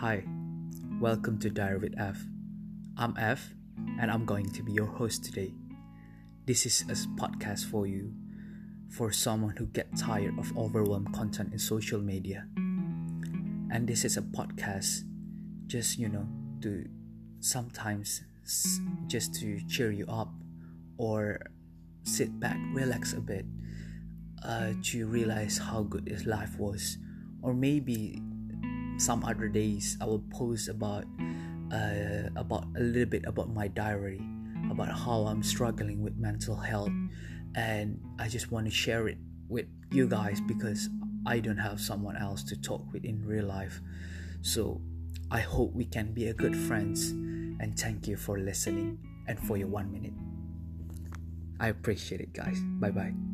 Hi, welcome to Diary with F. I'm F, and I'm going to be your host today. This is a podcast for you, for someone who get tired of overwhelmed content in social media. And this is a podcast, just you know, to sometimes just to cheer you up, or sit back, relax a bit, uh, to realize how good this life was, or maybe some other days I will post about uh, about a little bit about my diary about how I'm struggling with mental health. And I just want to share it with you guys because I don't have someone else to talk with in real life. So I hope we can be a good friends. And thank you for listening and for your one minute. I appreciate it guys. Bye bye